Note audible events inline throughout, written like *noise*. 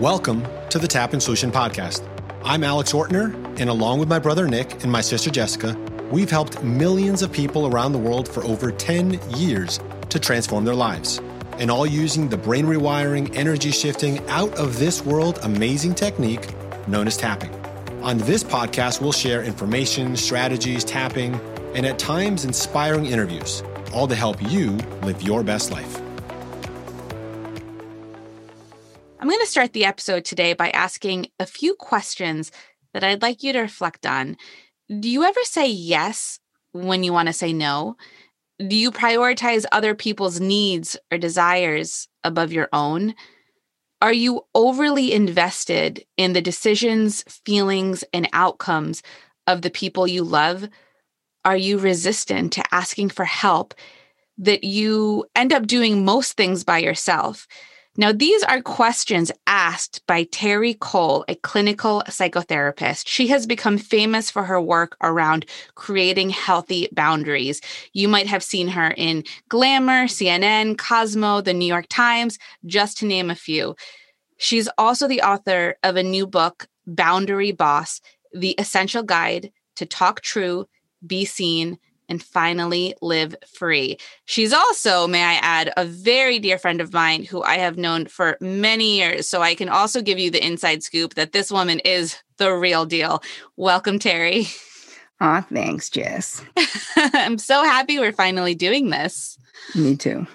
Welcome to the Tapping Solution Podcast. I'm Alex Ortner, and along with my brother Nick and my sister Jessica, we've helped millions of people around the world for over 10 years to transform their lives. And all using the brain rewiring, energy shifting, out of this world amazing technique known as tapping. On this podcast, we'll share information, strategies, tapping, and at times inspiring interviews, all to help you live your best life. Start the episode today by asking a few questions that I'd like you to reflect on. Do you ever say yes when you want to say no? Do you prioritize other people's needs or desires above your own? Are you overly invested in the decisions, feelings, and outcomes of the people you love? Are you resistant to asking for help that you end up doing most things by yourself? Now, these are questions asked by Terri Cole, a clinical psychotherapist. She has become famous for her work around creating healthy boundaries. You might have seen her in Glamour, CNN, Cosmo, the New York Times, just to name a few. She's also the author of a new book, Boundary Boss The Essential Guide to Talk True, Be Seen, and finally live free. She's also, may I add, a very dear friend of mine who I have known for many years. So I can also give you the inside scoop that this woman is the real deal. Welcome, Terri. Aw, thanks, Jess. *laughs* I'm so happy we're finally doing this. Me too.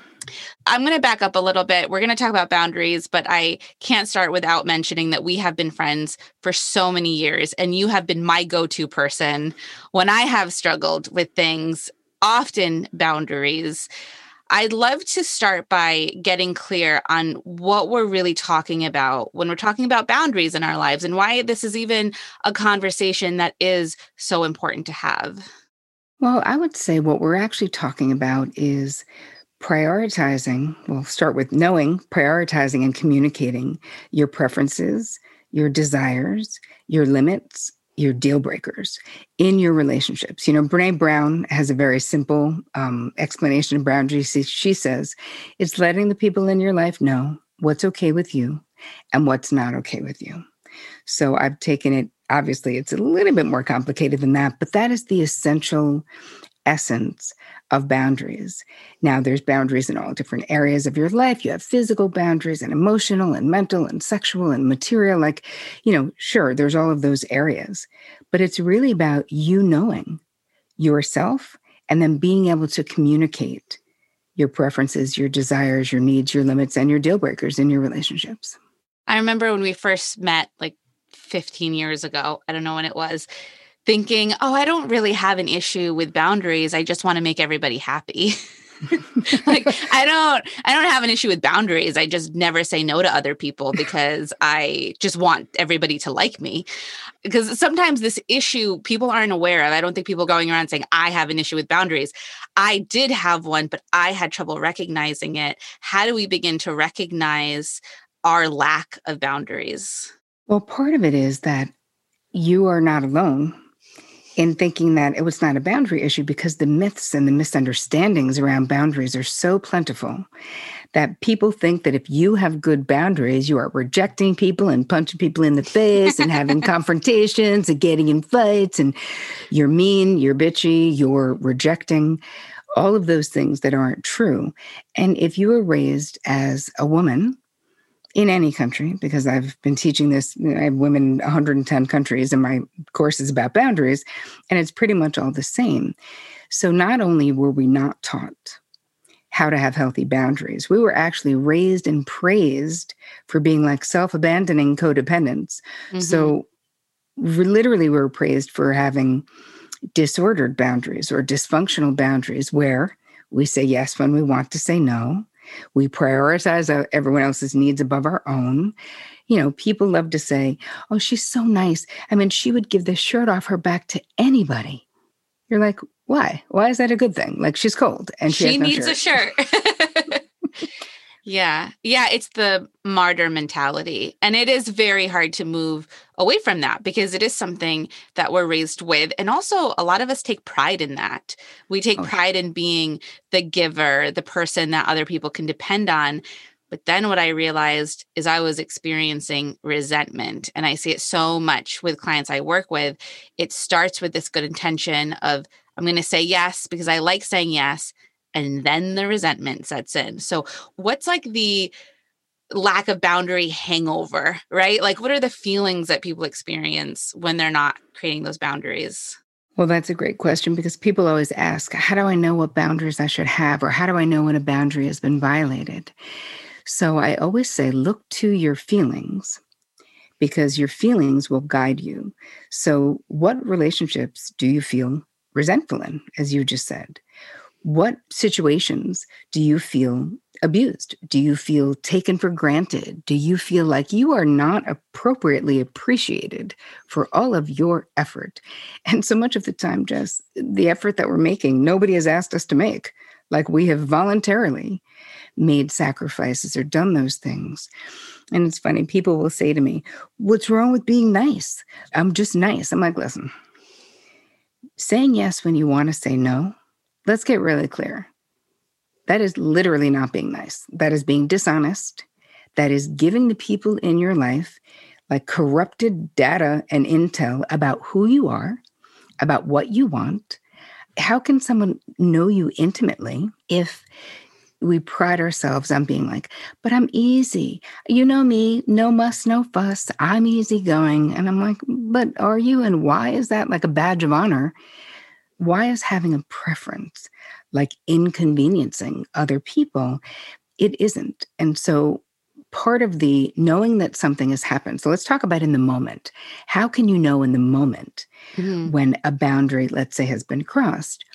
I'm going to back up a little bit. We're going to talk about boundaries, but I can't start without mentioning that we have been friends for so many years, and you have been my go to person when I have struggled with things, often boundaries. I'd love to start by getting clear on what we're really talking about when we're talking about boundaries in our lives and why this is even a conversation that is so important to have. Well, I would say what we're actually talking about is prioritizing, we'll start with knowing, prioritizing, and communicating your preferences, your desires, your limits, your deal breakers in your relationships. You know, Brene Brown has a very simple um, explanation of boundaries. She says it's letting the people in your life know what's okay with you and what's not okay with you. So I've taken it, obviously, it's a little bit more complicated than that, but that is the essential essence of boundaries. Now, there's boundaries in all different areas of your life. You have physical boundaries and emotional and mental and sexual and material. Like, you know, sure, there's all of those areas, but it's really about you knowing yourself and then being able to communicate your preferences, your desires, your needs, your limits, and your deal breakers in your relationships. I remember when we first met, like 15 years ago, I don't know when it was thinking, oh, I don't really have an issue with boundaries. I just want to make everybody happy. *laughs* like I don't I don't have an issue with boundaries. I just never say no to other people because I just want everybody to like me. Because sometimes this issue people aren't aware of. I don't think people going around saying I have an issue with boundaries. I did have one, but I had trouble recognizing it. How do we begin to recognize our lack of boundaries? Well, part of it is that you are not alone in thinking that it was not a boundary issue because the myths and the misunderstandings around boundaries are so plentiful that people think that if you have good boundaries, you are rejecting people and punching people in the face and having *laughs* confrontations and getting in fights and you're mean, you're bitchy, you're rejecting all of those things that aren't true. And if you were raised as a woman, in any country because I've been teaching this. I have women in 110 countries, and my course is about boundaries, and it's pretty much all the same. So, not only were we not taught how to have healthy boundaries, we were actually raised and praised for being like self abandoning codependents. Mm-hmm. So, we literally, we were praised for having disordered boundaries or dysfunctional boundaries where we say yes when we want to say no we prioritize everyone else's needs above our own. You know, people love to say, oh, she's so nice. I mean, she would give the shirt off her back to anybody. You're like, why? Why is that a good thing? Like she's cold and she, she no needs shirt. a shirt. *laughs* Yeah. Yeah. It's the martyr mentality. And it is very hard to move away from that because it is something that we're raised with. And also, a lot of us take pride in that. We take oh, pride in being the giver, the person that other people can depend on. But then what I realized is I was experiencing resentment. And I see it so much with clients I work with. It starts with this good intention of, I'm going to say yes because I like saying yes. And then the resentment sets in. So, what's like the lack of boundary hangover, right? Like, what are the feelings that people experience when they're not creating those boundaries? Well, that's a great question because people always ask, How do I know what boundaries I should have? Or how do I know when a boundary has been violated? So I always say, look to your feelings because your feelings will guide you. So, what relationships do you feel resentful in, as you just said? What situations do you feel abused? Do you feel taken for granted? Do you feel like you are not appropriately appreciated for all of your effort? *laughs* And so much of the time, Jess, the effort that we're making, nobody has asked us to make. Like we have voluntarily made sacrifices or done those things. And it's funny, people will say to me, What's wrong with being nice? I'm just nice. I'm like, Listen, saying yes when you want to say no, let's get really clear. That is literally not being nice. That is being dishonest. That is giving the people in your life like corrupted data and intel about who you are, about what you want. How can someone know you intimately if we pride ourselves on being like, but I'm easy. You know me, no muss, no fuss. I'm easygoing. And I'm like, but are you? And why is that like a badge of honor? Why is having a preference like inconveniencing other people? It isn't. And so part of the knowing that something has happened. So let's talk about in the moment. How can you know in the moment mm-hmm. when a boundary, let's say, has been crossed?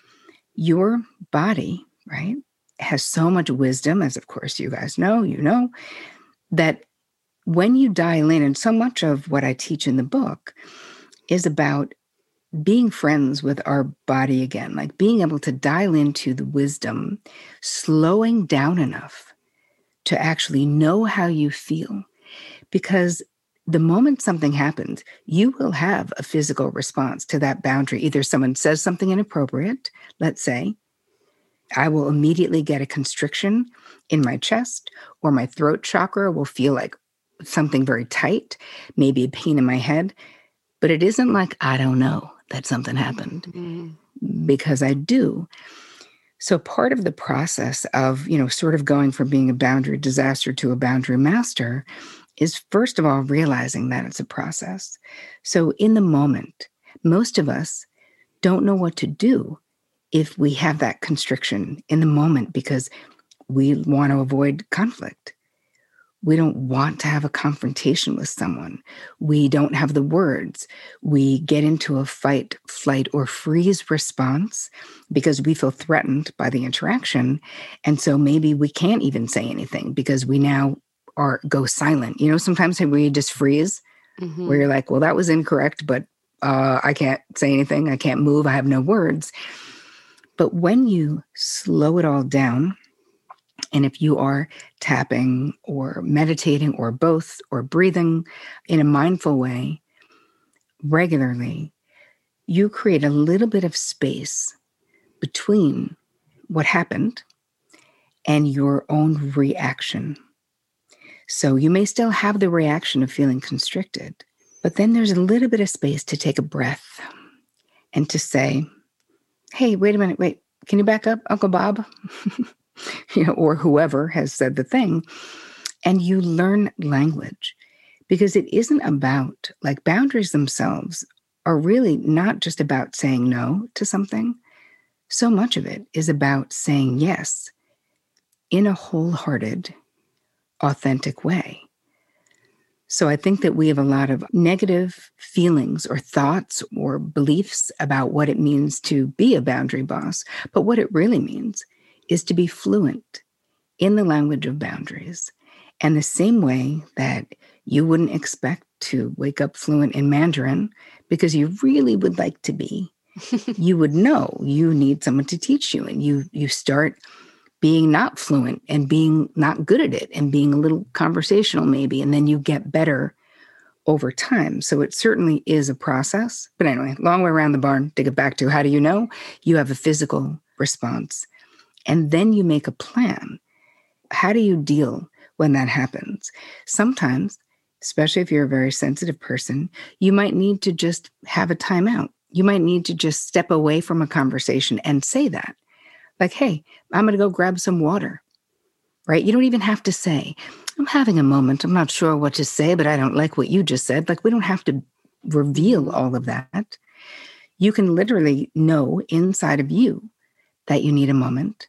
Your body, right? has so much wisdom, as of course you guys know, you know, that when you dial in, and so much of what I teach in the book is about being friends with our body again, like being able to dial into the wisdom, slowing down enough to actually know how you feel. Because the moment something happens, you will have a physical response to that boundary. Either someone says something inappropriate, let's say, I will immediately get a constriction in my chest, or my throat chakra will feel like something very tight, maybe a pain in my head. But it isn't like I don't know that something happened mm-hmm. because I do. So part of the process of, you know, sort of going from being a boundary disaster to a boundary master is first of all realizing that it's a process. So in the moment, most of us don't know what to do if we have that constriction in the moment because we want to avoid conflict. We don't want to have a confrontation with someone. We don't have the words. We get into a fight, flight, or freeze response because we feel threatened by the interaction. And so maybe we can't even say anything because we now are go silent. You know, sometimes we just freeze mm-hmm. where you're like, well, that was incorrect, but uh, I can't say anything. I can't move. I have no words. But when you slow it all down, and if you are tapping or meditating or both or breathing in a mindful way regularly, you create a little bit of space between what happened and your own reaction. So you may still have the reaction of feeling constricted, but then there's a little bit of space to take a breath and to say, hey, wait a minute, wait, can you back up, Uncle Bob? *laughs* *laughs* you know, or whoever has said the thing. And you learn language because it isn't about like boundaries themselves are really not just about saying no to something. So much of it is about saying yes in a wholehearted, authentic way. So I think that we have a lot of negative feelings or thoughts or beliefs about what it means to be a boundary boss. But what it really means is to be fluent in the language of boundaries. And the same way that you wouldn't expect to wake up fluent in Mandarin because you really would like to be, *laughs* you would know you need someone to teach you. And you you start being not fluent and being not good at it and being a little conversational maybe and then you get better over time so it certainly is a process but anyway long way around the barn to get back to how do you know you have a physical response and then you make a plan how do you deal when that happens. Sometimes, especially if you're a very sensitive person, you might need to just have a timeout. You might need to just step away from a conversation and say that. Like, hey, I'm going to go grab some water, right? You don't even have to say, I'm having a moment. I'm not sure what to say, but I don't like what you just said. Like, we don't have to reveal all of that. You can literally know inside of you that you need a moment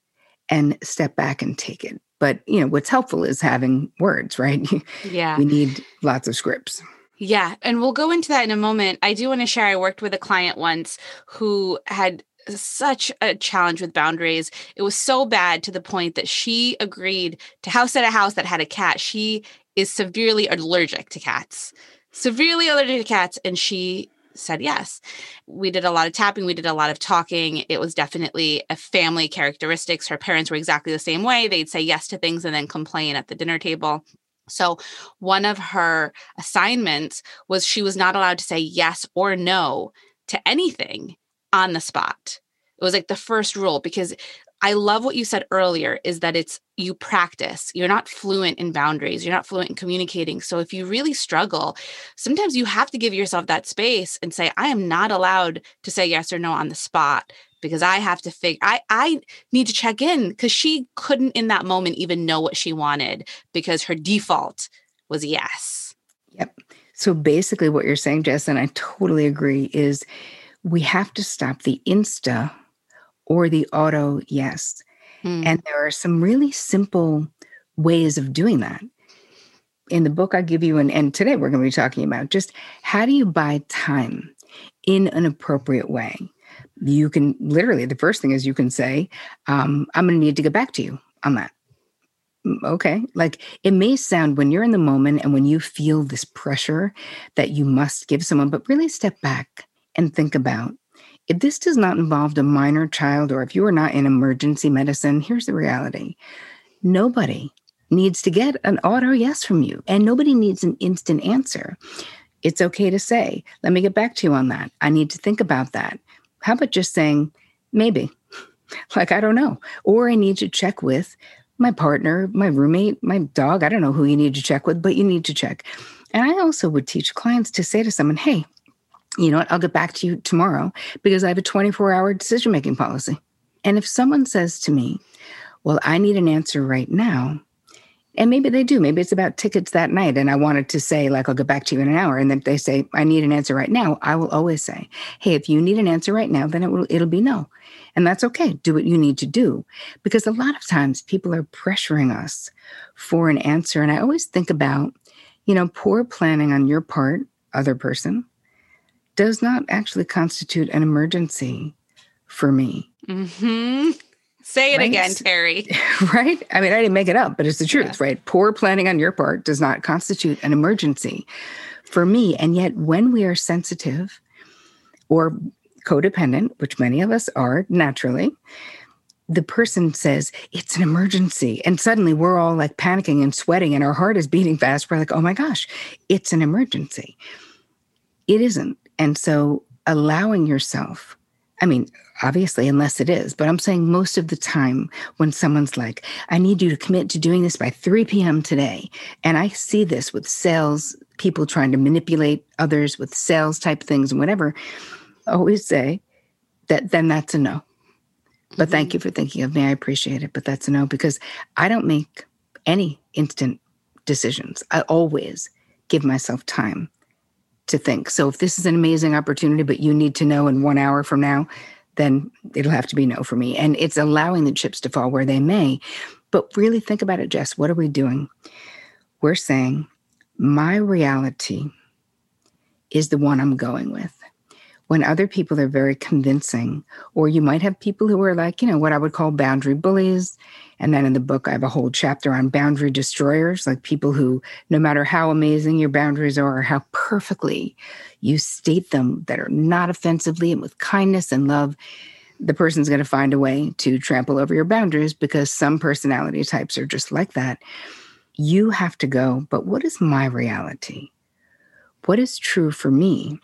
and step back and take it. But, you know, what's helpful is having words, right? *laughs* Yeah. we need lots of scripts. Yeah. And we'll go into that in a moment. I do want to share I worked with a client once who had such a challenge with boundaries. It was so bad to the point that she agreed to house at a house that had a cat. She is severely allergic to cats, severely allergic to cats. And she said yes. We did a lot of tapping, we did a lot of talking. It was definitely a family characteristics. Her parents were exactly the same way. They'd say yes to things and then complain at the dinner table. So, one of her assignments was she was not allowed to say yes or no to anything on the spot. It was like the first rule because I love what you said earlier is that it's you practice. You're not fluent in boundaries. You're not fluent in communicating. So if you really struggle, sometimes you have to give yourself that space and say, I am not allowed to say yes or no on the spot because I have to figure I I need to check in because she couldn't in that moment even know what she wanted because her default was yes. Yep. So basically what you're saying, Jess, and I totally agree, is we have to stop the insta or the auto yes. Mm. And there are some really simple ways of doing that. In the book, I give you an, and today we're going to be talking about just how do you buy time in an appropriate way. You can literally, the first thing is you can say, um, I'm going to need to get back to you on that. Okay. Like it may sound when you're in the moment and when you feel this pressure that you must give someone, but really step back and think about if this does not involve a minor child or if you are not in emergency medicine, here's the reality nobody needs to get an auto yes from you, and nobody needs an instant answer. It's okay to say, let me get back to you on that. I need to think about that. How about just saying, maybe, *laughs* like, I don't know, or I need to check with my partner, my roommate, my dog. I don't know who you need to check with, but you need to check. And I also would teach clients to say to someone, hey, you know what, I'll get back to you tomorrow because I have a 24 hour decision making policy. And if someone says to me, well, I need an answer right now, and maybe they do, maybe it's about tickets that night, and I wanted to say, like, I'll get back to you in an hour. And then they say, I need an answer right now, I will always say, hey, if you need an answer right now, then it will, it'll be no. And that's okay. Do what you need to do. Because a lot of times people are pressuring us for an answer. And I always think about, you know, poor planning on your part, other person, does not actually constitute an emergency for me. Mm-hmm. Say it right? again, Terri. *laughs* right? I mean, I didn't make it up, but it's the truth, yeah. right? Poor planning on your part does not constitute an emergency for me. And yet, when we are sensitive or codependent, which many of us are naturally, the person says it's an emergency. And suddenly we're all like panicking and sweating, and our heart is beating fast. We're like, oh my gosh, it's an emergency. It isn't. And so allowing yourself, I mean, obviously, unless it is, but I'm saying most of the time when someone's like, I need you to commit to doing this by 3 p.m. today. And I see this with sales, people trying to manipulate others with sales type things and whatever. I always say that then that's a no. But mm-hmm. thank you for thinking of me. I appreciate it. But that's a no because I don't make any instant decisions. I always give myself time to think. So if this is an amazing opportunity, but you need to know in one hour from now, then it'll have to be no for me. And it's allowing the chips to fall where they may. But really think about it, Jess. What are we doing? We're saying, my reality is the one I'm going with when other people are very convincing, or you might have people who are like, you know, what I would call boundary bullies. And then in the book, I have a whole chapter on boundary destroyers, like people who, no matter how amazing your boundaries are, or how perfectly you state them that are not offensively and with kindness and love, the person's going to find a way to trample over your boundaries because some personality types are just like that. You have to go, but what is my reality? What is true for me?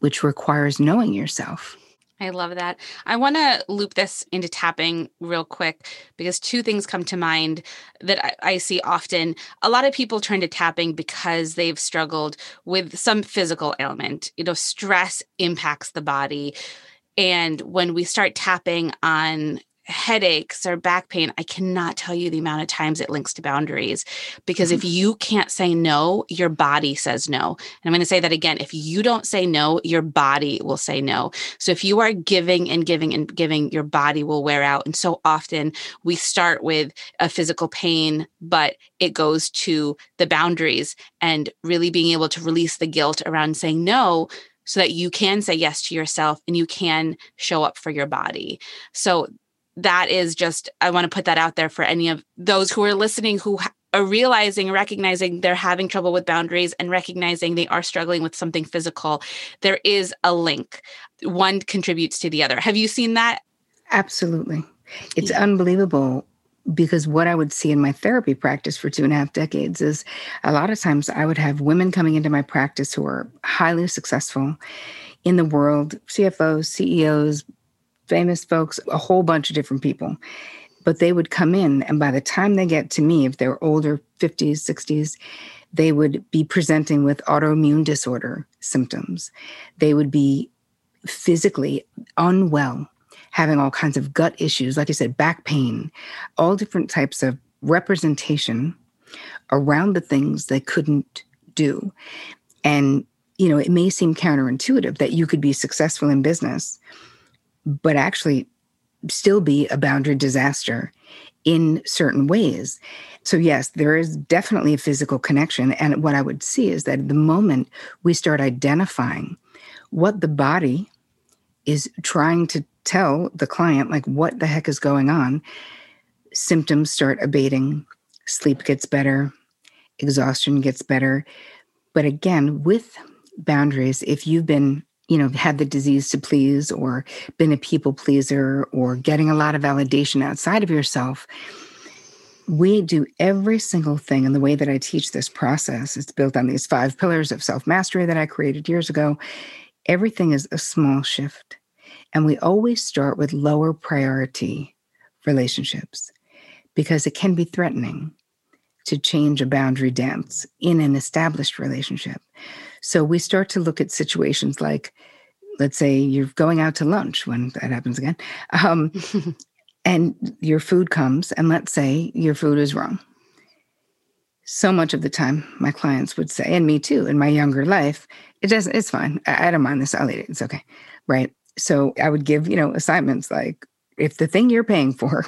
which requires knowing yourself. I love that. I want to loop this into tapping real quick because two things come to mind that I, I, see often. A lot of people turn to tapping because they've struggled with some physical ailment. You know, stress impacts the body. And when we start tapping on headaches or back pain, I cannot tell you the amount of times it links to boundaries. Because if mm-hmm. you can't say no, your body says no. And I'm going to say that again. If you don't say no, your body will say no. So if you are giving and giving and giving, your body will wear out. And so often we start with a physical pain, but it goes to the boundaries and really being able to release the guilt around saying no so that you can say yes to yourself and you can show up for your body. So that is just i want to put that out there for any of those who are listening who are realizing recognizing they're having trouble with boundaries and recognizing they are struggling with something physical there is a link. One contributes to the other. Have you seen that? Absolutely. It's yeah. unbelievable because what I would see in my therapy practice for two and a half decades is a lot of times I would have women coming into my practice who are highly successful in the world CFOs, CEOs, famous folks, a whole bunch of different people. But they would come in, and by the time they get to me, if they're older, 50s, 60s, they would be presenting with autoimmune disorder symptoms. They would be physically unwell, having all kinds of gut issues, like I said, back pain, all different types of representation around the things they couldn't do. And, you know, it may seem counterintuitive that you could be successful in business but actually still be a boundary disaster in certain ways. So, yes, there is definitely a physical connection. And what I would see is that the moment we start identifying what the body is trying to tell the client, like what the heck is going on, symptoms start abating, sleep gets better, exhaustion gets better. But again, with boundaries, if you've been you know, had the disease to please or been a people pleaser or getting a lot of validation outside of yourself, we do every single thing in the way that I teach this process. It's built on these five pillars of self mastery that I created years ago. Everything is a small shift. And we always start with lower priority relationships because it can be threatening to change a boundary dance in an established relationship. So we start to look at situations like, let's say you're going out to lunch when that happens again, um, *laughs* and your food comes, and let's say your food is wrong. So much of the time, my clients would say, and me too, in my younger life, it doesn't, it's fine. I, I don't mind this. I'll eat it. It's okay. Right. So I would give, you know, assignments like if the thing you're paying for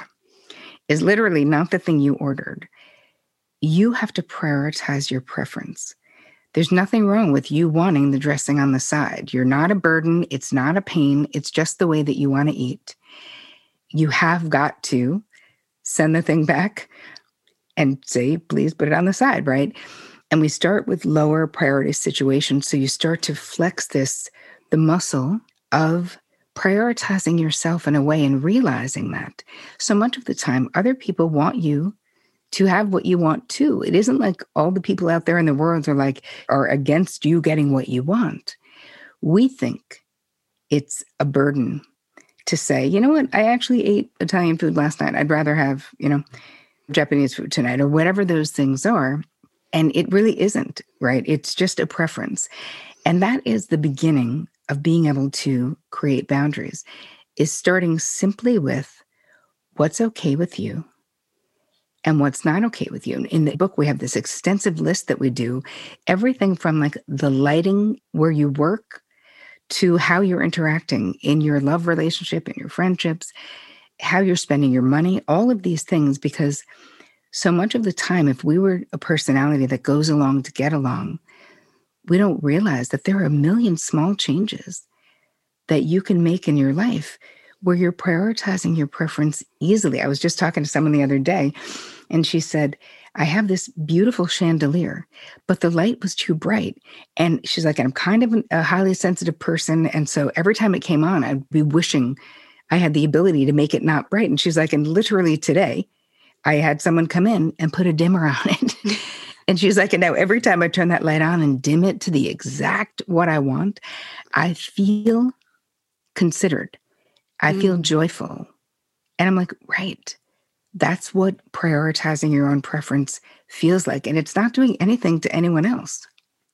is literally not the thing you ordered, you have to prioritize your preference. There's nothing wrong with you wanting the dressing on the side. You're not a burden. It's not a pain. It's just the way that you want to eat. You have got to send the thing back and say, please put it on the side, right? And we start with lower priority situations. So you start to flex this, the muscle of prioritizing yourself in a way and realizing that so much of the time, other people want you to have what you want too. It isn't like all the people out there in the world are like are against you getting what you want. We think it's a burden to say, you know what, I actually ate Italian food last night. I'd rather have, you know, Japanese food tonight or whatever those things are. And it really isn't, right? It's just a preference. And that is the beginning of being able to create boundaries, is starting simply with what's okay with you and what's not okay with you. In the book, we have this extensive list that we do everything from like the lighting where you work to how you're interacting in your love relationship, in your friendships, how you're spending your money, all of these things. Because so much of the time, if we were a personality that goes along to get along, we don't realize that there are a million small changes that you can make in your life where you're prioritizing your preference easily. I was just talking to someone the other day, and she said, I have this beautiful chandelier, but the light was too bright. And she's like, I'm kind of a highly sensitive person. And so every time it came on, I'd be wishing I had the ability to make it not bright. And she's like, and literally today, I had someone come in and put a dimmer on it. *laughs* and she's like, and now every time I turn that light on and dim it to the exact what I want, I feel considered. I feel Mm. joyful. And I'm like, right. That's what prioritizing your own preference feels like. And it's not doing anything to anyone else.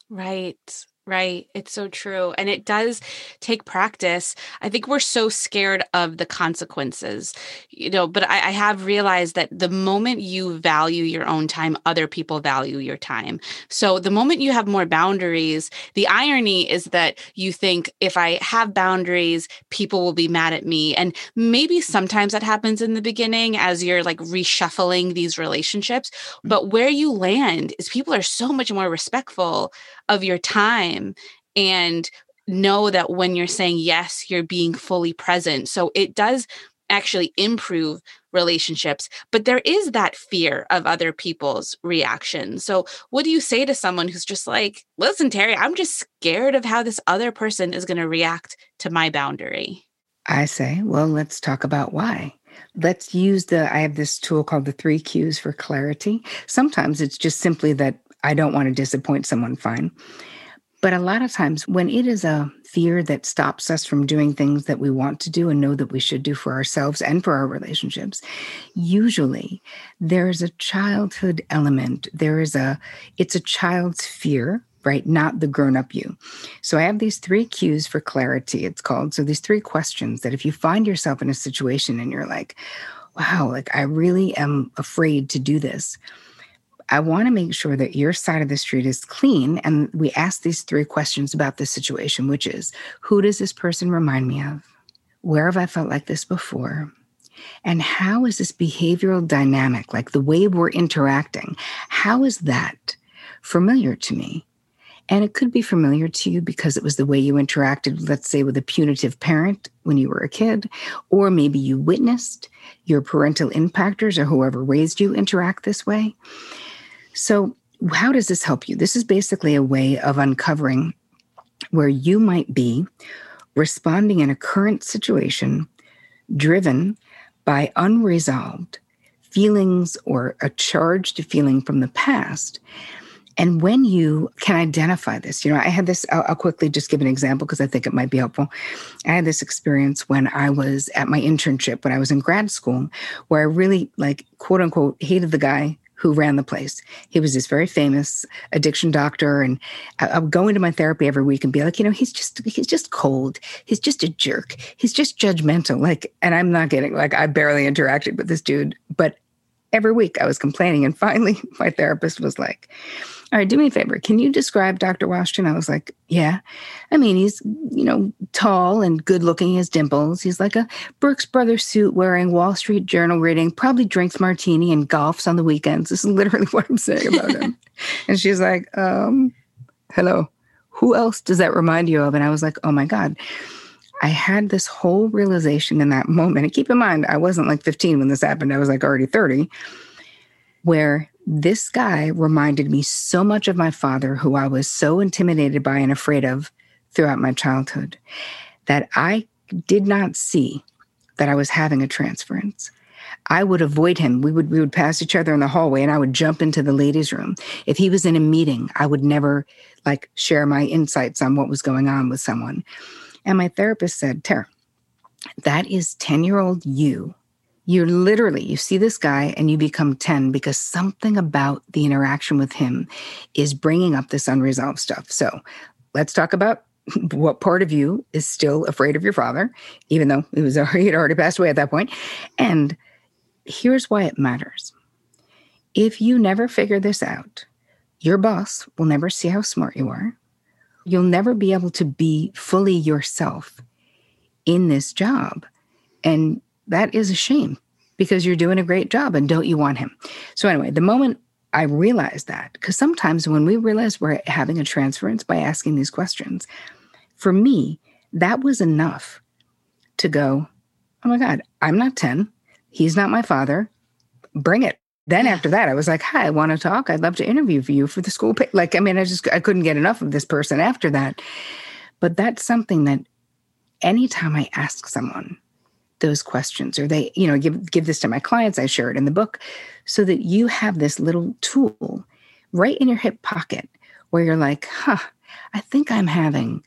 Right. Right. It's so true. And it does take practice. I think we're so scared of the consequences, you know, but I, I have realized that the moment you value your own time, other people value your time. So the moment you have more boundaries, the irony is that you think if I have boundaries, people will be mad at me. And maybe sometimes that happens in the beginning as you're like reshuffling these relationships. Mm. But where you land is people are so much more respectful of your time and know that when you're saying yes, you're being fully present. So it does actually improve relationships, but there is that fear of other people's reactions. So, what do you say to someone who's just like, listen, Terri, I'm just scared of how this other person is going to react to my boundary? I say, well, let's talk about why. Let's use the, I have this tool called the three cues for clarity. Sometimes it's just simply that I don't want to disappoint someone, fine. But a lot of times, when it is a fear that stops us from doing things that we want to do and know that we should do for ourselves and for our relationships, usually there is a childhood element. There is a, it's a child's fear, right? Not the grown up you. So I have these three cues for clarity, it's called. So these three questions that if you find yourself in a situation and you're like, wow, like I really am afraid to do this. I want to make sure that your side of the street is clean. And we ask these three questions about the situation, which is who does this person remind me of? Where have I felt like this before? And how is this behavioral dynamic, like the way we're interacting, how is that familiar to me? And it could be familiar to you because it was the way you interacted, let's say, with a punitive parent when you were a kid, or maybe you witnessed your parental impactors or whoever raised you interact this way. So, how does this help you? This is basically a way of uncovering where you might be responding in a current situation driven by unresolved feelings or a charged feeling from the past. And when you can identify this, you know, I had this, I'll, I'll quickly just give an example because I think it might be helpful. I had this experience when I was at my internship, when I was in grad school, where I really, like, quote unquote, hated the guy who ran the place. He was this very famous addiction doctor, and I, would go into my therapy every week and be like, you know, he's just he's just cold. He's just a jerk. He's just judgmental. Like, and I'm not getting Like, I barely interacted with this dude, but every week I was complaining, and finally, *laughs* my therapist was like. All right, do me a favor. Can you describe Dr. Washington? I was like, yeah. I mean, he's, you know, tall and good looking. He has dimples. He's like a Brooks Brothers suit wearing, Wall Street Journal reading, probably drinks martini and golfs on the weekends. This is literally *laughs* what I'm saying about him. *laughs* and she's like, um, hello. Who else does that remind you of? And I was like, oh my God. I had this whole realization in that moment. And keep in mind, I wasn't like 15 when this happened. I was like already 30, where this guy reminded me so much of my father, who I was so intimidated by and afraid of throughout my childhood, that I did not see that I was having a transference. I would avoid him. We would we would pass each other in the hallway and I would jump into the ladies' room. If he was in a meeting, I would never like share my insights on what was going on with someone. And my therapist said, Tara, that is 10-year-old you. You're literally you see this guy and you become 10 because something about the interaction with him is bringing up this unresolved stuff. So let's talk about *laughs* what part of you is still afraid of your father even though he was *laughs* already, he had already passed away at that point. And here's why it matters. If you never figure this out your boss will never see how smart you are you'll never be able to be fully yourself in this job and that is a shame because you're doing a great job and don't you want him? So, anyway, the moment I realized that, because sometimes when we realize we're having a transference by asking these questions, for me, that was enough to go, oh my God, I'm not 10. He's not my father. Bring it. Then after that, I was like, hi, I want to talk. I'd love to interview for you for the school. Pay. Like, I mean, I just, I couldn't get enough of this person after that. But that's something that anytime I ask someone, those questions or they you know give give this to my clients i share it in the book so that you have this little tool right in your hip pocket where you're like huh i think i'm having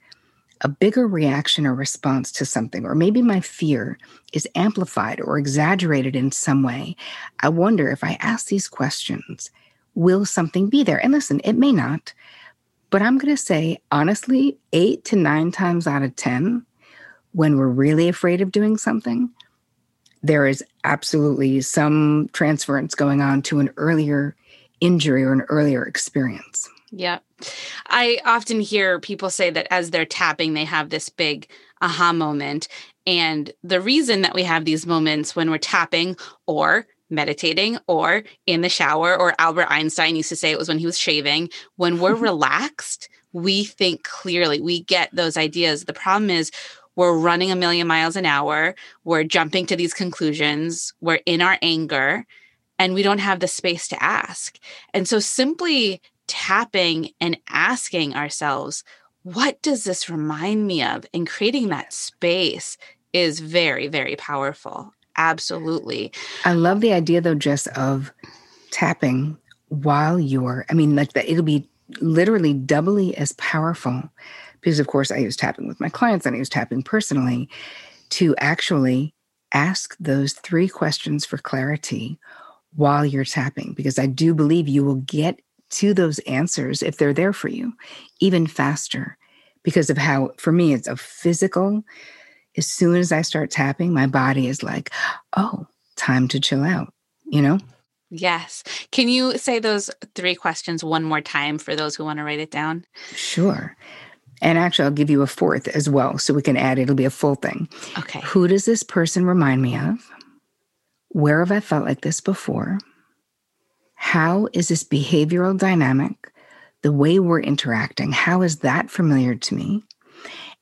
a bigger reaction or response to something, or maybe my fear is amplified or exaggerated in some way, I wonder if I ask these questions, will something be there? And listen, it may not, but I'm going to say, honestly, eight to nine times out of 10, when we're really afraid of doing something, there is absolutely some transference going on to an earlier injury or an earlier experience. Yeah. I often hear people say that as they're tapping, they have this big aha moment. And the reason that we have these moments when we're tapping or meditating or in the shower, or Albert Einstein used to say it was when he was shaving, when we're *laughs* relaxed, we think clearly, we get those ideas. The problem is, we're running a million miles an hour, we're jumping to these conclusions, we're in our anger, and we don't have the space to ask. And so simply tapping and asking ourselves, what does this remind me of? And creating that space is very, very powerful. Absolutely. I love the idea, though, just of tapping while you're, I mean, like that, it'll be literally doubly as powerful because of course I use tapping with my clients and I use tapping personally to actually ask those three questions for clarity while you're tapping because I do believe you will get to those answers if they're there for you even faster because of how for me it's a physical as soon as I start tapping my body is like oh time to chill out you know Yes. Can you say those three questions one more time for those who want to write it down? Sure. And actually, I'll give you a fourth as well. So we can add, it'll be a full thing. Okay. Who does this person remind me of? Where have I felt like this before? How is this behavioral dynamic, the way we're interacting, how is that familiar to me?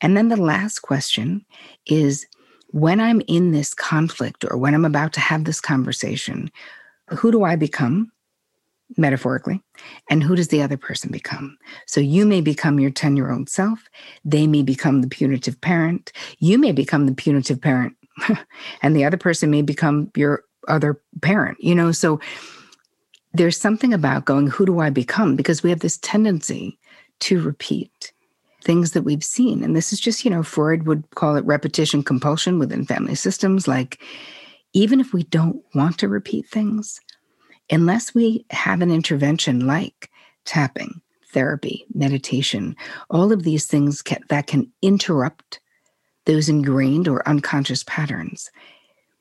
And then the last question is when I'm in this conflict or when I'm about to have this conversation, who do I become? metaphorically, and who does the other person become? So you may become your 10 year old self. They may become the punitive parent. You may become the punitive parent, *laughs* and the other person may become your other parent, you know? So there's something about going, who do I become? Because we have this tendency to repeat things that we've seen. And this is just, you know, Freud would call it repetition compulsion within family systems. Like, even if we don't want to repeat things, unless we have an intervention like tapping, therapy, meditation, all of these things can, that can interrupt those ingrained or unconscious patterns,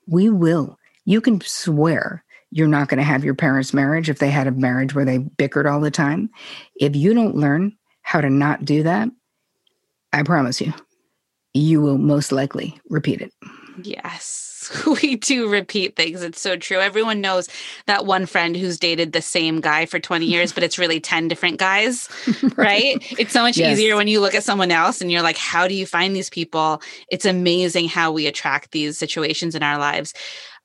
we will. You can swear you're not going to have your parents' marriage if they had a marriage where they bickered all the time. If you don't learn how to not do that, I promise you, you will most likely repeat it. Yes. *laughs* we do repeat things. It's so true. Everyone knows that one friend who's dated the same guy for 20 years, but it's really 10 different guys, *laughs* right? right? It's so much yes. easier when you look at someone else and you're like, how do you find these people? It's amazing how we attract these situations in our lives.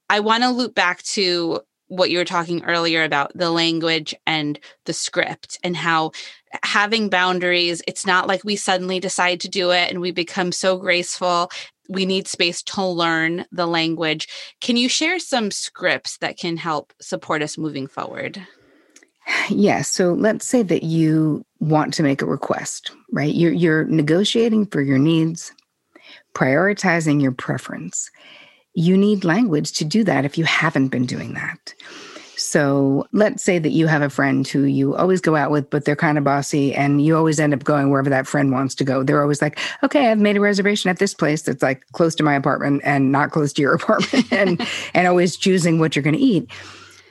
I want to loop back to what you were talking earlier about the language and the script and how having boundaries it's not like we suddenly decide to do it and we become so graceful we need space to learn the language. Can you share some scripts that can help support us moving forward? Yes. So let's say that you want to make a request, right? You're, you're negotiating for your needs, prioritizing your preference. You need language to do that if you haven't been doing that. So let's say that you have a friend who you always go out with, but they're kind of bossy and you always end up going wherever that friend wants to go. They're always like, okay, I've made a reservation at this place that's like close to my apartment and not close to your *laughs* apartment and, *laughs* and always choosing what you're going to eat.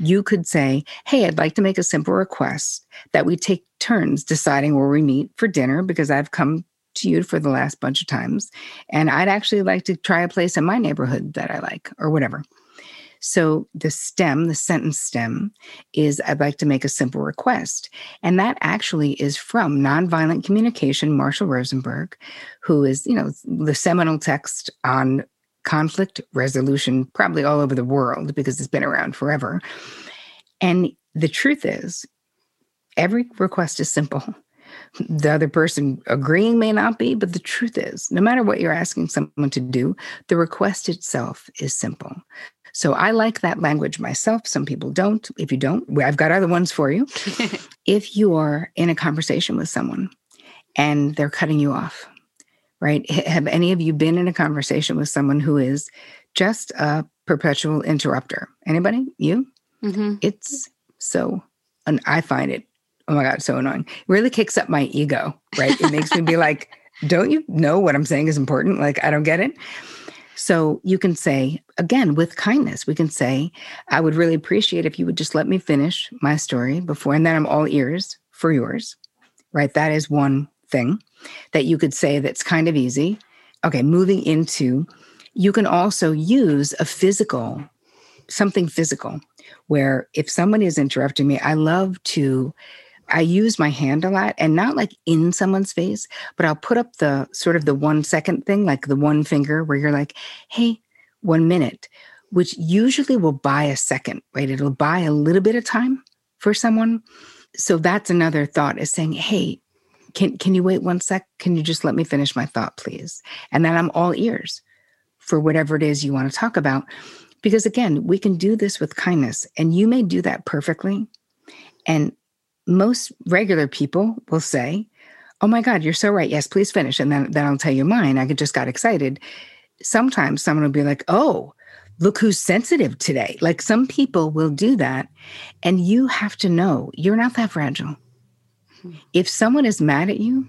You could say, hey, I'd like to make a simple request that we take turns deciding where we meet for dinner because I've come to you for the last bunch of times. And I'd actually like to try a place in my neighborhood that I like or whatever. So the stem, the sentence stem, is I'd like to make a simple request. And that actually is from Nonviolent Communication, Marshall Rosenberg, who is, you know, the seminal text on conflict resolution, probably all over the world because it's been around forever. And the truth is, every request is simple. The other person agreeing may not be, but the truth is, no matter what you're asking someone to do, the request itself is simple. So I like that language myself. Some people don't. If you don't, I've got other ones for you. *laughs* if you are in a conversation with someone and they're cutting you off, right? Have any of you been in a conversation with someone who is just a perpetual interrupter? Anybody? You? Mm-hmm. It's so, and I find it, oh my God, so annoying. It really kicks up my ego, right? It makes me be *laughs* like, don't you know what I'm saying is important? Like, I don't get it. So you can say, again, with kindness, we can say, I would really appreciate if you would just let me finish my story before, and then I'm all ears for yours, right? That is one thing that you could say that's kind of easy. Okay, moving into, you can also use a physical, something physical, where if someone is interrupting me, I love to I use my hand a lot and not like in someone's face, but I'll put up the sort of the one second thing, like the one finger where you're like, hey, one minute, which usually will buy a second, right? It'll buy a little bit of time for someone. So that's another thought is saying, hey, can, can you wait one sec? Can you just let me finish my thought, please? And then I'm all ears for whatever it is you want to talk about. Because again, we can do this with kindness, and you may do that perfectly. And most regular people will say, Oh my God, you're so right. Yes, please finish. And then, then I'll tell you mine. I just got excited. Sometimes someone will be like, Oh, look who's sensitive today. Like some people will do that. And you have to know you're not that fragile. Mm-hmm. If someone is mad at you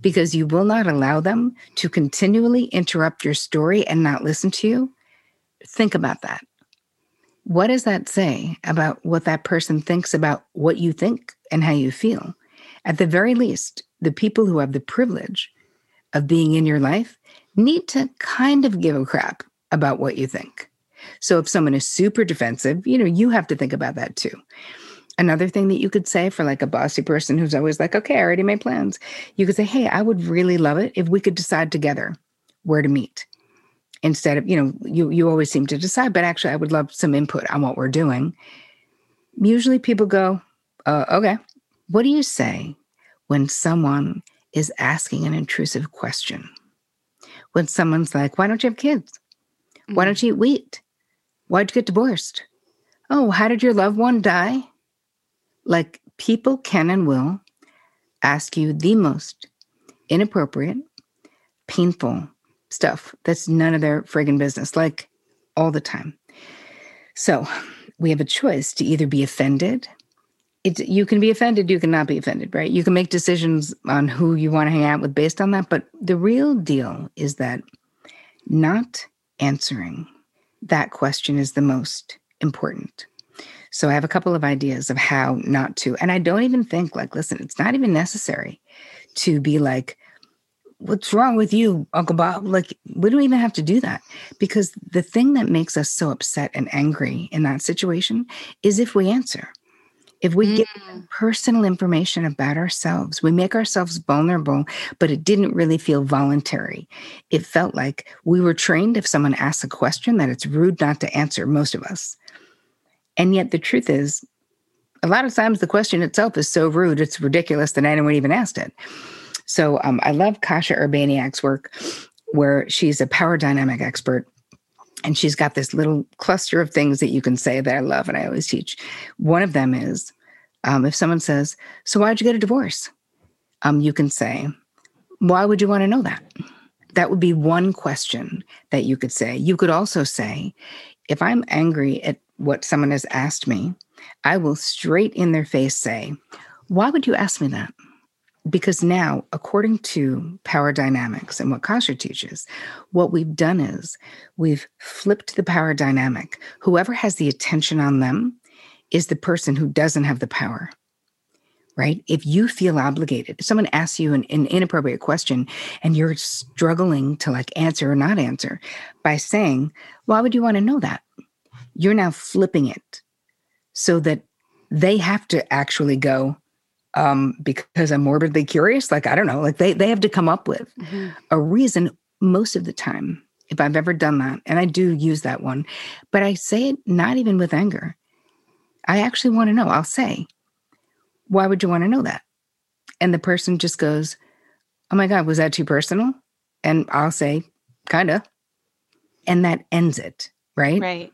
because you will not allow them to continually interrupt your story and not listen to you, think about that. What does that say about what that person thinks about what you think and how you feel? At the very least, the people who have the privilege of being in your life need to kind of give a crap about what you think. So if someone is super defensive, you know, you have to think about that too. Another thing that you could say for like a bossy person who's always like, okay, I already made plans. You could say, hey, I would really love it if we could decide together where to meet instead of you know you you always seem to decide but actually i would love some input on what we're doing. Usually people go uh, okay. What do you say when someone is asking an intrusive question? When someone's like why don't you have kids? Why don't mm-hmm. you eat wheat? Why'd you get divorced? Oh how did your loved one die like people can and will ask you the most inappropriate painful stuff that's none of their friggin' business, like all the time. So we have a choice to either be offended. It's, you can be offended, you cannot be offended, right? You can make decisions on who you want to hang out with based on that. But the real deal is that not answering that question is the most important. So I have a couple of ideas of how not to. And I don't even think, like, listen, it's not even necessary to be like, what's wrong with you, Uncle Bob? Like, we don't even have to do that because the thing that makes us so upset and angry in that situation is if we answer. If we mm. give personal information about ourselves, we make ourselves vulnerable, but it didn't really feel voluntary. It felt like we were trained if someone asks a question that it's rude not to answer, most of us. And yet the truth is, a lot of times the question itself is so rude, it's ridiculous that anyone even asked it. So um, I love Kasia Urbaniak's work, where she's a power dynamic expert. And she's got this little cluster of things that you can say that I love and I always teach. One of them is um, if someone says, So why'd you get a divorce? Um, you can say, Why would you want to know that? That would be one question that you could say. You could also say, If I'm angry at what someone has asked me, I will straight in their face say, Why would you ask me that? Because now, according to power dynamics and what Kasia teaches, what we've done is we've flipped the power dynamic. Whoever has the attention on them is the person who doesn't have the power. Right? If you feel obligated, if someone asks you an, an inappropriate question and you're struggling to like answer or not answer by saying, Why would you want to know that? You're now flipping it so that they have to actually go, um, because I'm morbidly curious. Like, I don't know, like they, they have to come up with mm-hmm. a reason most of the time, if I've ever done that. And I do use that one, but I say it not even with anger. I actually want to know. I'll say, why would you want to know that? And the person just goes, oh my God, was that too personal? And I'll say, kind of. And that ends it. Right. Right.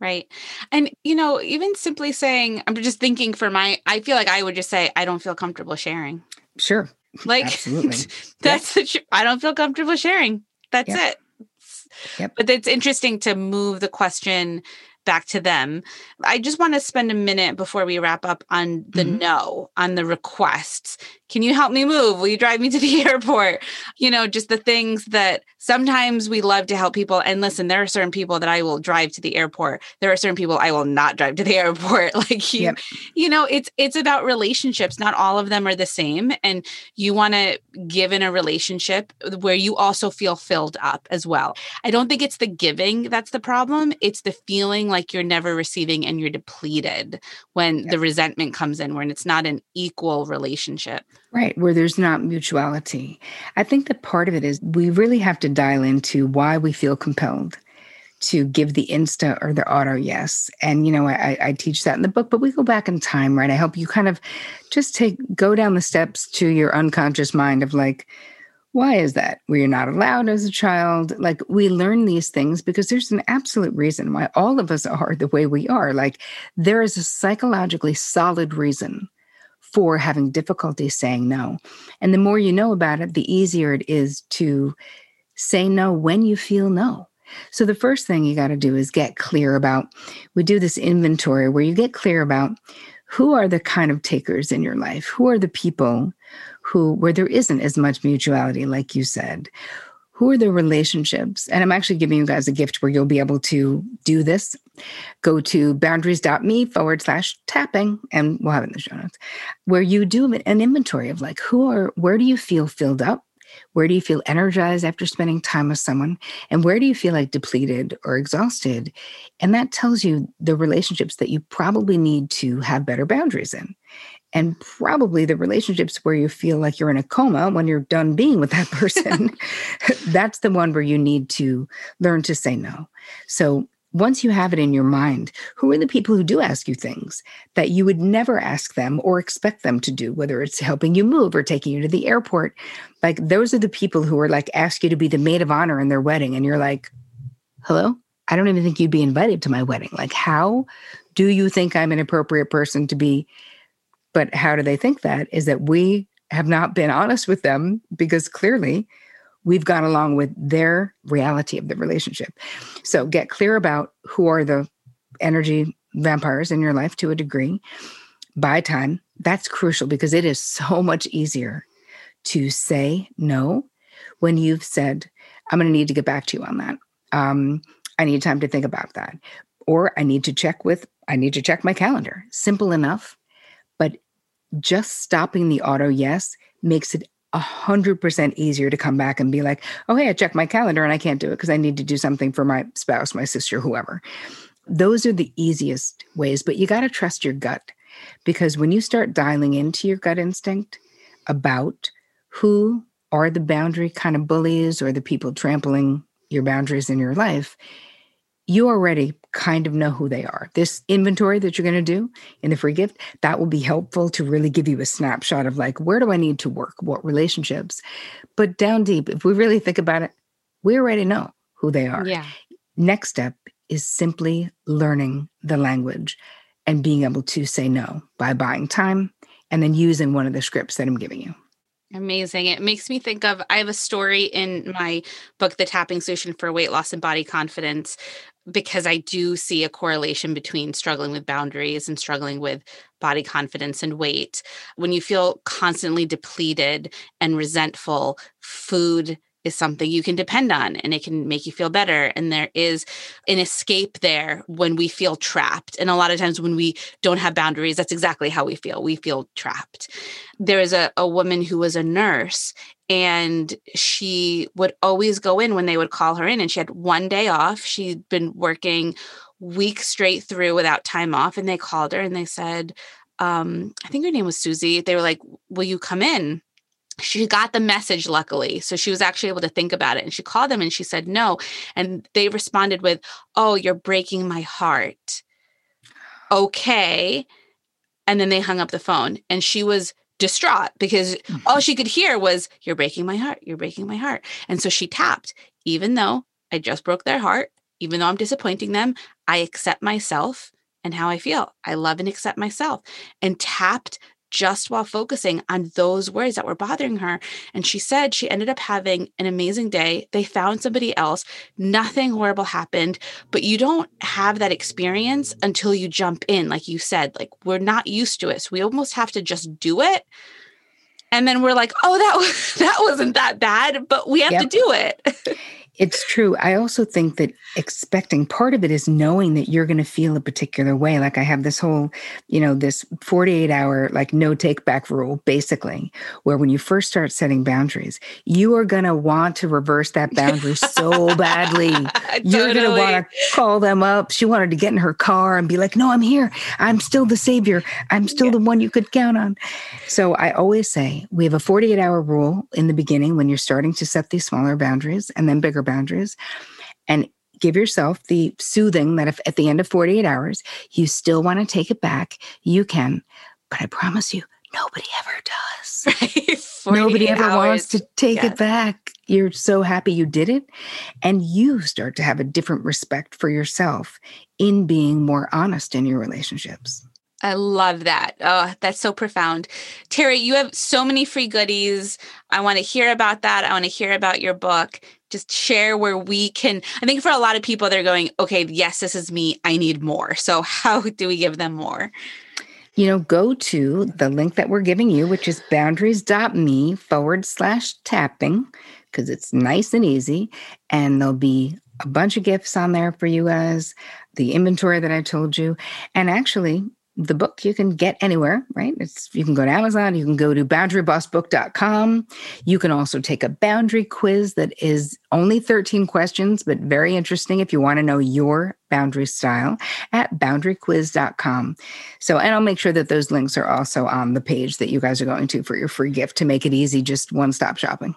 Right. And, you know, even simply saying, I'm just thinking for my, I feel like I would just say, I don't feel comfortable sharing. Sure. Like *laughs* that's yep. the, I don't feel comfortable sharing. That's yep. it. Yep. But it's interesting to move the question back to them. I just want to spend a minute before we wrap up on the mm-hmm. no, on the requests. Can you help me move? Will you drive me to the *laughs* airport? You know, just the things that sometimes we love to help people. And listen, there are certain people that I will drive to the airport. There are certain people I will not drive to the *laughs* airport. Like you, yep. you know, it's it's about relationships. Not all of them are the same. And you want to give in a relationship where you also feel filled up as well. I don't think it's the giving that's the problem. It's the feeling like you're never receiving and you're depleted when yep. the resentment comes in, when it's not an equal relationship. Right, where there's not mutuality. I think that part of it is we really have to dial into why we feel compelled to give the insta or the auto yes. And, you know, I, I teach that in the book, but we go back in time, right? I help you kind of just take, go down the steps to your unconscious mind of like, why is that? Were you not allowed as a child? Like, we learn these things because there's an absolute reason why all of us are the way we are. Like, there is a psychologically solid reason for having difficulty saying no. And the more you know about it, the easier it is to say no when you feel no. So, the first thing you got to do is get clear about. We do this inventory where you get clear about who are the kind of takers in your life, who are the people who where there isn't as much mutuality like you said who are the relationships and i'm actually giving you guys a gift where you'll be able to do this go to boundaries.me forward slash tapping and we'll have it in the show notes where you do an inventory of like who are where do you feel filled up where do you feel energized after spending time with someone? And where do you feel like depleted or exhausted? And that tells you the relationships that you probably need to have better boundaries in and probably the relationships where you feel like you're in a coma when you're done being with that person *laughs* *laughs* that's the one where you need to learn to say no. So once you have it in your mind who are the people who do ask you things that you would never ask them or expect them to do whether it's helping you move or taking you to the airport? Like those are the people who are like ask you to be the maid of honor in their wedding and you're like hello? I don't even think you'd be invited to my wedding. Like how do you think i'm an appropriate person to be but how do they think that? Is that we have not been honest with them because clearly we've gone along with their reality of the relationship. So get clear about who are the energy vampires in your life to a degree. Buy time. That's crucial because it is so much easier to say no when you've said, I'm going to need to get back to you on that. Um, I need time to think about that. Or I need to check with, I need to check my calendar. Simple enough but just stopping the auto yes makes it a hundred percent easier to come back and be like, oh, hey, I checked my calendar and I can't do it because I need to do something for my spouse, my sister, whoever. Those are the easiest ways, but you got to trust your gut because when you start dialing into your gut instinct about who are the boundary kind of bullies or the people trampling your boundaries in your life, you already kind of know who they are. This inventory that you're going to do in the free gift, that will be helpful to really give you a snapshot of like, where do I need to work? What relationships? But down deep, if we really think about it, we already know who they are. Yeah. Next step is simply learning the language and being able to say no by buying time and then using one of the scripts that I'm giving you. Amazing. It makes me think of I have a story in my book, The Tapping Solution for Weight Loss and Body Confidence, because I do see a correlation between struggling with boundaries and struggling with body confidence and weight. When you feel constantly depleted and resentful, food is something you can depend on and it can make you feel better. And there is an escape there when we feel trapped. And a lot of times when we don't have boundaries, that's exactly how we feel. We feel trapped. There is a, a woman who was a nurse and she would always go in when they would call her in and she had one day off. She'd been working weeks straight through without time off. And they called her and they said, um, I think her name was Susie. They were like, Will you come in? She got the message luckily so she was actually able to think about it and she called them and she said no and they responded with oh you're breaking my heart. Okay and then they hung up the phone and she was distraught because all mm-hmm. she could hear was you're breaking my heart you're breaking my heart and so she tapped. Even though i just broke their heart even though i'm disappointing them i accept myself and how i feel. I love and accept myself and tapped just while focusing on those words that were bothering her. And she said she ended up having an amazing day. They found somebody else. Nothing horrible happened, but you don't have that experience until you jump in. Like you said, like we're not used to it. So we almost have to just do it. And then we're like, oh, that was, *laughs* that wasn't that bad, but we have yep. to do it. *laughs* It's true. I also think that expecting part of it is knowing that you're going to feel a particular way. Like I have this whole, you know, this 48 hour, like no take back rule, basically, where when you first start setting boundaries, you are going to want to reverse that boundary so badly. *laughs* You're going to want to call them up. She wanted to get in her car and be like, no, I'm here. I'm still the savior. I'm still yeah. the one you could count on. So I always say we have a 48 hour rule in the beginning when you're starting to set these smaller boundaries and then bigger boundaries and give yourself the soothing that if at the end of 48 hours you still want to take it back, you can. But I promise you, nobody ever does. *laughs* Nobody ever hours. wants to take yes. it back. You're so happy you did it. And you start to have a different respect for yourself in being more honest in your relationships. I love that. Oh, that's so profound. Terri, you have so many free goodies. I want to hear about that. I want to hear about your book just share where we can i think for a lot of people they're going okay yes this is me i need more. So *laughs* how do we give them more? You know go to the link that we're giving you which is boundaries.me forward slash tapping because it's nice and easy and there'll be a bunch of gifts on there for you guys the inventory that i told you and actually the book you can get anywhere, right? It's you can go to Amazon, you can go to boundarybossbook.com. You can also take a boundary quiz that is only 13 questions, but very interesting if you want to know your boundary style at boundaryquiz.com. So, and I'll make sure that those links are also on the page that you guys are going to for your free gift to make it easy, just one stop shopping.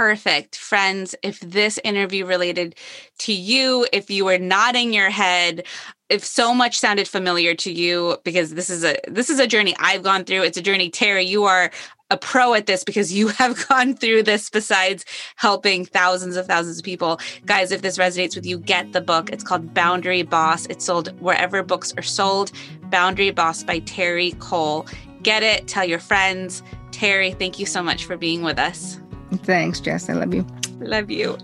Perfect. Friends, if this interview related to you, if you were nodding your head, if so much sounded familiar to you because this is a this is a journey I've gone through. It's a journey Terri, you are a pro at this because you *laughs* have gone through this besides helping thousands of thousands of people. Guys, if this resonates with you, get the book. It's called Boundary Boss. It's sold wherever books are sold. Boundary Boss by Terri Cole. Get it, tell your friends. Terri, thank you so much for being with us. Thanks, Jess. I love you. Love you.